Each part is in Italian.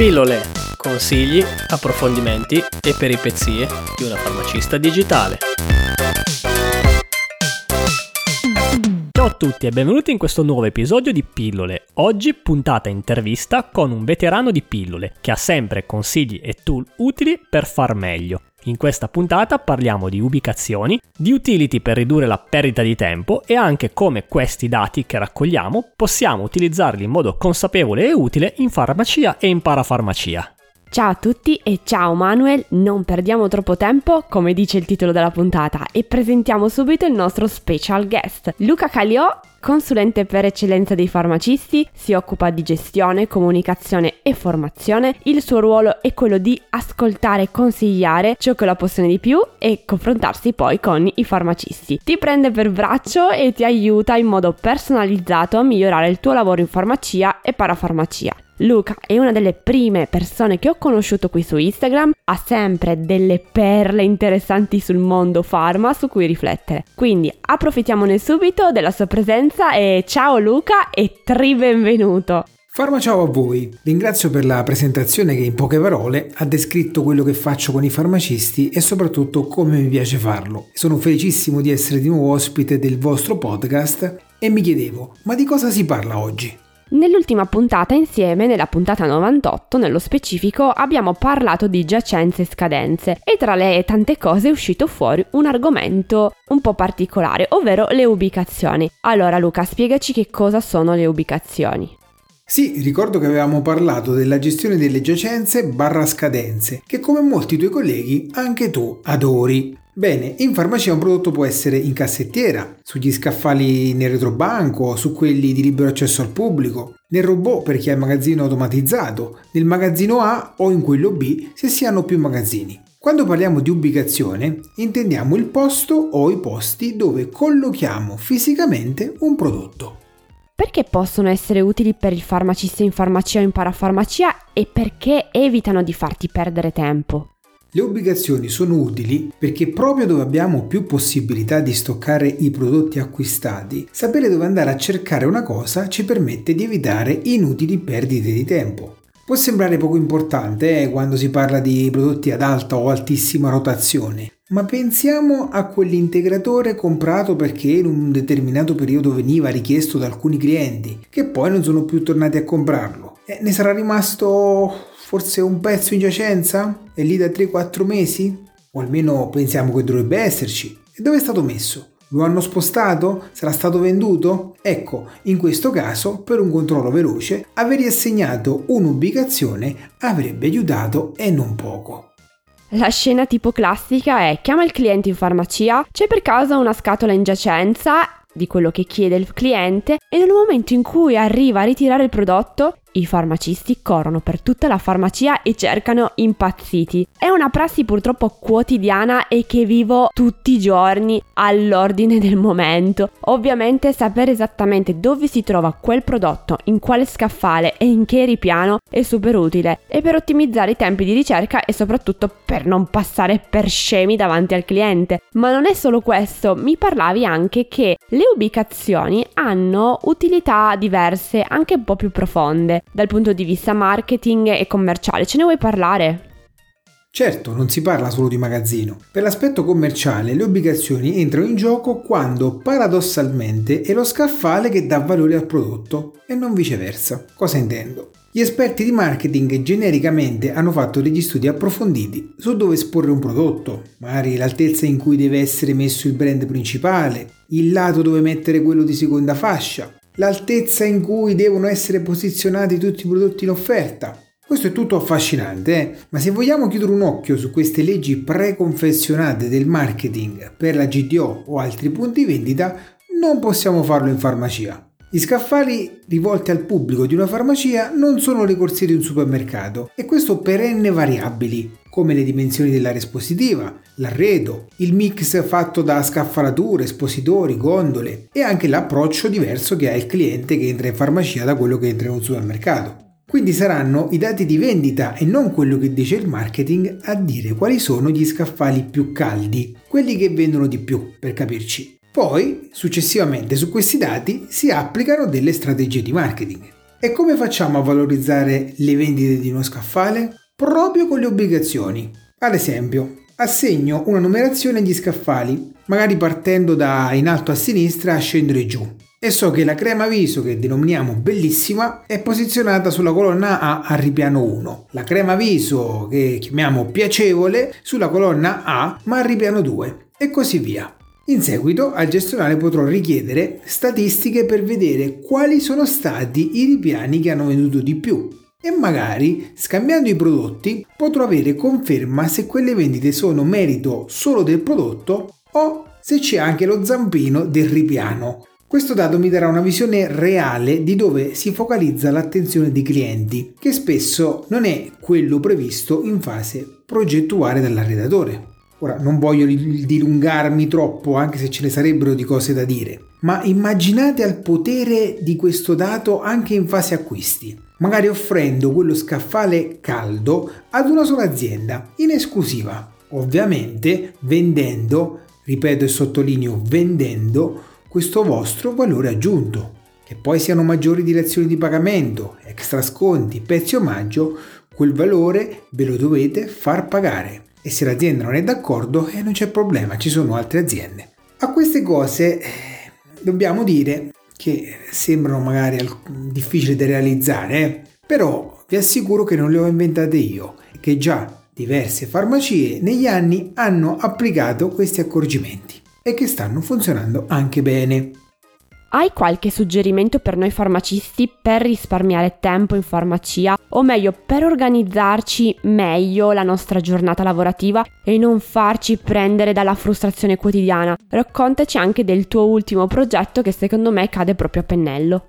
Pillole, consigli, approfondimenti e peripezie di una farmacista digitale. Ciao a tutti e benvenuti in questo nuovo episodio di Pillole. Oggi puntata intervista con un veterano di pillole che ha sempre consigli e tool utili per far meglio. In questa puntata parliamo di ubicazioni, di utility per ridurre la perdita di tempo e anche come questi dati che raccogliamo possiamo utilizzarli in modo consapevole e utile in farmacia e in parafarmacia. Ciao a tutti e ciao Manuel, non perdiamo troppo tempo, come dice il titolo della puntata, e presentiamo subito il nostro special guest. Luca Caliò, consulente per eccellenza dei farmacisti, si occupa di gestione, comunicazione e formazione. Il suo ruolo è quello di ascoltare e consigliare ciò che la possono di più e confrontarsi poi con i farmacisti. Ti prende per braccio e ti aiuta in modo personalizzato a migliorare il tuo lavoro in farmacia e parafarmacia. Luca è una delle prime persone che ho conosciuto qui su Instagram, ha sempre delle perle interessanti sul mondo pharma su cui riflettere. Quindi approfittiamone subito della sua presenza e ciao Luca e tri benvenuto! Farma ciao a voi, ringrazio per la presentazione che in poche parole ha descritto quello che faccio con i farmacisti e soprattutto come mi piace farlo. Sono felicissimo di essere di nuovo ospite del vostro podcast e mi chiedevo, ma di cosa si parla oggi? Nell'ultima puntata insieme, nella puntata 98 nello specifico, abbiamo parlato di giacenze e scadenze e tra le tante cose è uscito fuori un argomento un po' particolare, ovvero le ubicazioni. Allora Luca, spiegaci che cosa sono le ubicazioni. Sì, ricordo che avevamo parlato della gestione delle giacenze barra scadenze, che come molti tuoi colleghi anche tu adori. Bene, in farmacia un prodotto può essere in cassettiera, sugli scaffali nel retrobanco, su quelli di libero accesso al pubblico, nel robot per chi ha il magazzino automatizzato, nel magazzino A o in quello B se si hanno più magazzini. Quando parliamo di ubicazione intendiamo il posto o i posti dove collochiamo fisicamente un prodotto. Perché possono essere utili per il farmacista in farmacia o in parafarmacia e perché evitano di farti perdere tempo? Le ubicazioni sono utili perché proprio dove abbiamo più possibilità di stoccare i prodotti acquistati, sapere dove andare a cercare una cosa ci permette di evitare inutili perdite di tempo. Può sembrare poco importante eh, quando si parla di prodotti ad alta o altissima rotazione, ma pensiamo a quell'integratore comprato perché in un determinato periodo veniva richiesto da alcuni clienti, che poi non sono più tornati a comprarlo. E ne sarà rimasto Forse un pezzo in giacenza? È lì da 3-4 mesi? O almeno pensiamo che dovrebbe esserci. E dove è stato messo? Lo hanno spostato? Sarà stato venduto? Ecco, in questo caso, per un controllo veloce, aver assegnato un'ubicazione avrebbe aiutato e non poco. La scena tipo classica è chiama il cliente in farmacia, c'è per caso una scatola in giacenza di quello che chiede il cliente e nel momento in cui arriva a ritirare il prodotto i farmacisti corrono per tutta la farmacia e cercano impazziti. È una prassi purtroppo quotidiana e che vivo tutti i giorni all'ordine del momento. Ovviamente sapere esattamente dove si trova quel prodotto, in quale scaffale e in che ripiano è super utile e per ottimizzare i tempi di ricerca e soprattutto per non passare per scemi davanti al cliente. Ma non è solo questo, mi parlavi anche che le ubicazioni hanno utilità diverse, anche un po' più profonde dal punto di vista marketing e commerciale. Ce ne vuoi parlare? Certo, non si parla solo di magazzino. Per l'aspetto commerciale le obbligazioni entrano in gioco quando paradossalmente è lo scaffale che dà valore al prodotto e non viceversa. Cosa intendo? Gli esperti di marketing genericamente hanno fatto degli studi approfonditi su dove esporre un prodotto, magari l'altezza in cui deve essere messo il brand principale, il lato dove mettere quello di seconda fascia, l'altezza in cui devono essere posizionati tutti i prodotti in offerta. Questo è tutto affascinante, eh? ma se vogliamo chiudere un occhio su queste leggi preconfezionate del marketing per la GDO o altri punti vendita, non possiamo farlo in farmacia. Gli scaffali rivolti al pubblico di una farmacia non sono le corsie di un supermercato e questo per n variabili, come le dimensioni dell'area espositiva, l'arredo, il mix fatto da scaffalature, espositori, gondole e anche l'approccio diverso che ha il cliente che entra in farmacia da quello che entra in un supermercato. Quindi saranno i dati di vendita e non quello che dice il marketing a dire quali sono gli scaffali più caldi, quelli che vendono di più, per capirci. Poi, successivamente su questi dati si applicano delle strategie di marketing. E come facciamo a valorizzare le vendite di uno scaffale? Proprio con le obbligazioni. Ad esempio, assegno una numerazione agli scaffali, magari partendo da in alto a sinistra a scendere giù. E so che la crema viso che denominiamo bellissima è posizionata sulla colonna A a ripiano 1, la crema viso che chiamiamo piacevole sulla colonna A ma a ripiano 2 e così via. In seguito al gestionale potrò richiedere statistiche per vedere quali sono stati i ripiani che hanno venduto di più e magari scambiando i prodotti potrò avere conferma se quelle vendite sono merito solo del prodotto o se c'è anche lo zampino del ripiano. Questo dato mi darà una visione reale di dove si focalizza l'attenzione dei clienti, che spesso non è quello previsto in fase progettuale dall'arredatore. Ora non voglio dilungarmi troppo, anche se ce ne sarebbero di cose da dire, ma immaginate al potere di questo dato anche in fase acquisti, magari offrendo quello scaffale caldo ad una sola azienda, in esclusiva, ovviamente vendendo, ripeto e sottolineo vendendo, questo vostro valore aggiunto. Che poi siano maggiori direzioni di pagamento, extra sconti, pezzi omaggio, quel valore ve lo dovete far pagare e se l'azienda non è d'accordo eh, non c'è problema, ci sono altre aziende. A queste cose eh, dobbiamo dire che sembrano magari difficili da realizzare, eh? però vi assicuro che non le ho inventate io, che già diverse farmacie negli anni hanno applicato questi accorgimenti e che stanno funzionando anche bene. Hai qualche suggerimento per noi farmacisti per risparmiare tempo in farmacia o meglio per organizzarci meglio la nostra giornata lavorativa e non farci prendere dalla frustrazione quotidiana? Raccontaci anche del tuo ultimo progetto che secondo me cade proprio a pennello.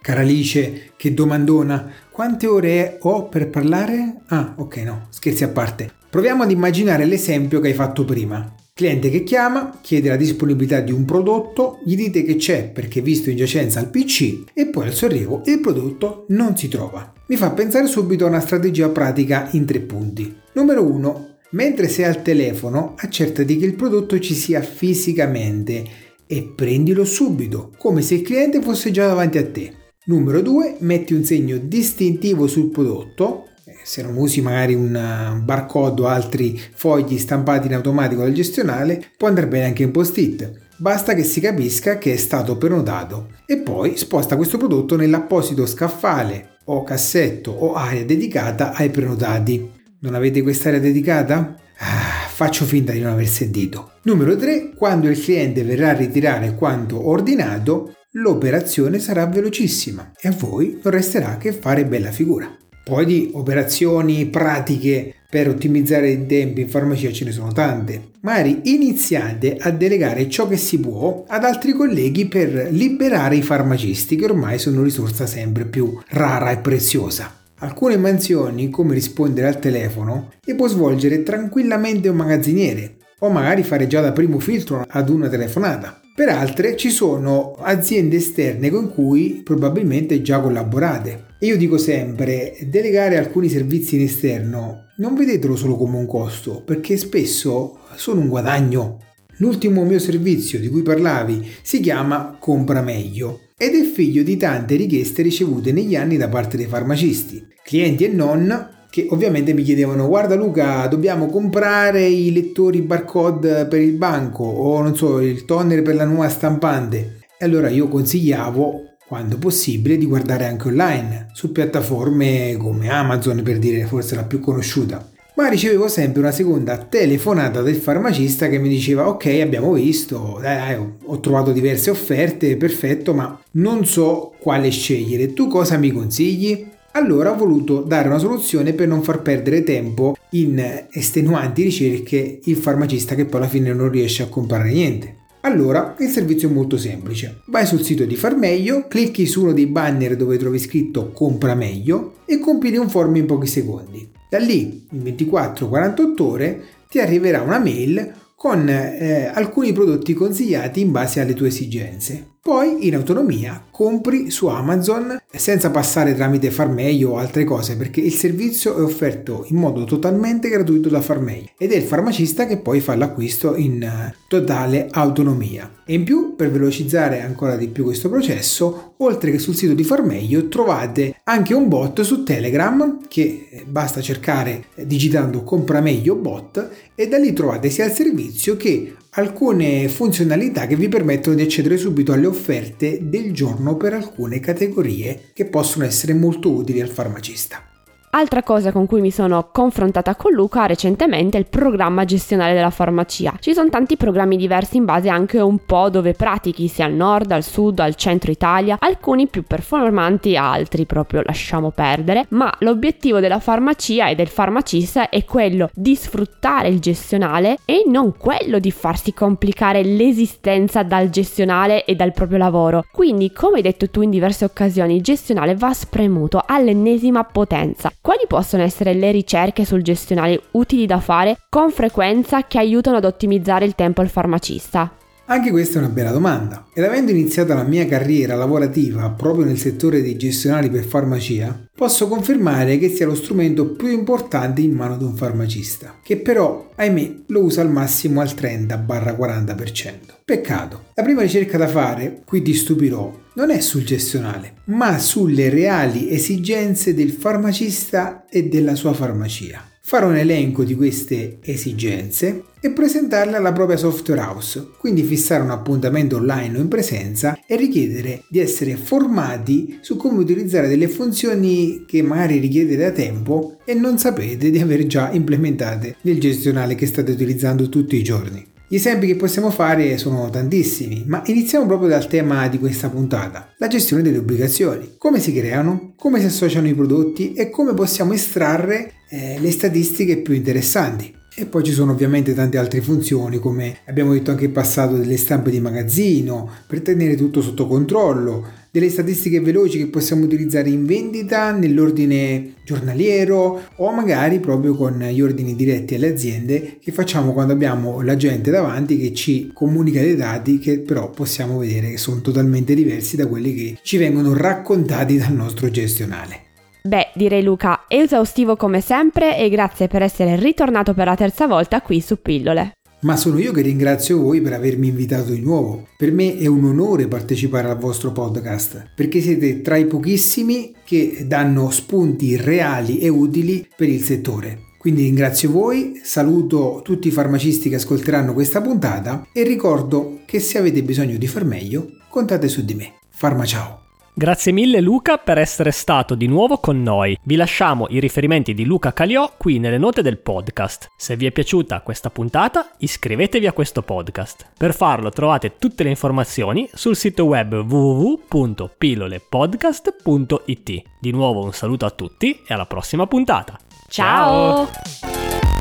Cara Alice, che domandona, quante ore ho per parlare? Ah, ok, no, scherzi a parte. Proviamo ad immaginare l'esempio che hai fatto prima. Cliente che chiama, chiede la disponibilità di un prodotto, gli dite che c'è perché visto in giacenza al PC e poi al suo arrivo il prodotto non si trova. Mi fa pensare subito a una strategia pratica in tre punti. Numero 1. Mentre sei al telefono, accertati che il prodotto ci sia fisicamente e prendilo subito, come se il cliente fosse già davanti a te. Numero 2. Metti un segno distintivo sul prodotto, se non usi magari un barcode o altri fogli stampati in automatico dal gestionale, può andare bene anche in post-it. Basta che si capisca che è stato prenotato e poi sposta questo prodotto nell'apposito scaffale o cassetto o area dedicata ai prenotati. Non avete quest'area dedicata? Ah, faccio finta di non aver sentito. Numero 3. Quando il cliente verrà a ritirare quanto ordinato, l'operazione sarà velocissima e a voi non resterà che fare bella figura. Poi di operazioni pratiche per ottimizzare i tempi in farmacia ce ne sono tante. Magari iniziate a delegare ciò che si può ad altri colleghi per liberare i farmacisti che ormai sono risorsa sempre più rara e preziosa. Alcune mansioni, come rispondere al telefono, le può svolgere tranquillamente un magazziniere o magari fare già da primo filtro ad una telefonata. Per altre ci sono aziende esterne con cui probabilmente già collaborate. Io dico sempre, delegare alcuni servizi in esterno non vedetelo solo come un costo, perché spesso sono un guadagno. L'ultimo mio servizio di cui parlavi si chiama Compra Meglio ed è figlio di tante richieste ricevute negli anni da parte dei farmacisti, clienti e non, che ovviamente mi chiedevano guarda Luca dobbiamo comprare i lettori barcode per il banco o non so il toner per la nuova stampante e allora io consigliavo quando possibile di guardare anche online su piattaforme come Amazon per dire forse la più conosciuta. Ma ricevevo sempre una seconda telefonata del farmacista che mi diceva ok abbiamo visto dai, dai, ho trovato diverse offerte perfetto ma non so quale scegliere. Tu cosa mi consigli? Allora ho voluto dare una soluzione per non far perdere tempo in estenuanti ricerche il farmacista che poi alla fine non riesce a comprare niente. Allora, il servizio è molto semplice. Vai sul sito di Far Meglio, clicchi su uno dei banner dove trovi scritto Compra meglio e compili un form in pochi secondi. Da lì, in 24-48 ore, ti arriverà una mail con eh, alcuni prodotti consigliati in base alle tue esigenze. Poi in autonomia compri su Amazon senza passare tramite Farmeglio o altre cose perché il servizio è offerto in modo totalmente gratuito da Farmeglio ed è il farmacista che poi fa l'acquisto in eh, totale autonomia. E in più per velocizzare ancora di più questo processo, oltre che sul sito di Farmeglio trovate anche un bot su Telegram che basta cercare digitando compra meglio bot e da lì trovate sia il servizio che alcune funzionalità che vi permettono di accedere subito alle offerte del giorno per alcune categorie che possono essere molto utili al farmacista. Altra cosa con cui mi sono confrontata con Luca recentemente è il programma gestionale della farmacia. Ci sono tanti programmi diversi in base anche un po' dove pratichi, sia al nord, al sud, al centro Italia, alcuni più performanti, altri proprio lasciamo perdere, ma l'obiettivo della farmacia e del farmacista è quello di sfruttare il gestionale e non quello di farsi complicare l'esistenza dal gestionale e dal proprio lavoro. Quindi, come hai detto tu in diverse occasioni, il gestionale va spremuto all'ennesima potenza quali possono essere le ricerche sul gestionale utili da fare con frequenza che aiutano ad ottimizzare il tempo al farmacista? Anche questa è una bella domanda. Ed avendo iniziato la mia carriera lavorativa proprio nel settore dei gestionali per farmacia, posso confermare che sia lo strumento più importante in mano di un farmacista, che però, ahimè, lo usa al massimo al 30-40%. Peccato. La prima ricerca da fare, qui ti stupirò, non è sul gestionale, ma sulle reali esigenze del farmacista e della sua farmacia. Fare un elenco di queste esigenze e presentarle alla propria software house, quindi fissare un appuntamento online o in presenza e richiedere di essere formati su come utilizzare delle funzioni che magari richiedete da tempo e non sapete di aver già implementate nel gestionale che state utilizzando tutti i giorni. Gli esempi che possiamo fare sono tantissimi, ma iniziamo proprio dal tema di questa puntata, la gestione delle obbligazioni. Come si creano, come si associano i prodotti e come possiamo estrarre eh, le statistiche più interessanti. E poi ci sono ovviamente tante altre funzioni, come abbiamo detto anche in passato, delle stampe di magazzino, per tenere tutto sotto controllo, delle statistiche veloci che possiamo utilizzare in vendita nell'ordine giornaliero o magari proprio con gli ordini diretti alle aziende che facciamo quando abbiamo la gente davanti che ci comunica dei dati che però possiamo vedere che sono totalmente diversi da quelli che ci vengono raccontati dal nostro gestionale. Beh, direi Luca, esaustivo come sempre e grazie per essere ritornato per la terza volta qui su Pillole. Ma sono io che ringrazio voi per avermi invitato di nuovo. Per me è un onore partecipare al vostro podcast, perché siete tra i pochissimi che danno spunti reali e utili per il settore. Quindi ringrazio voi, saluto tutti i farmacisti che ascolteranno questa puntata e ricordo che se avete bisogno di far meglio, contate su di me. Farma ciao! Grazie mille Luca per essere stato di nuovo con noi. Vi lasciamo i riferimenti di Luca Caliò qui nelle note del podcast. Se vi è piaciuta questa puntata, iscrivetevi a questo podcast. Per farlo trovate tutte le informazioni sul sito web www.pillolepodcast.it. Di nuovo un saluto a tutti e alla prossima puntata. Ciao. Ciao.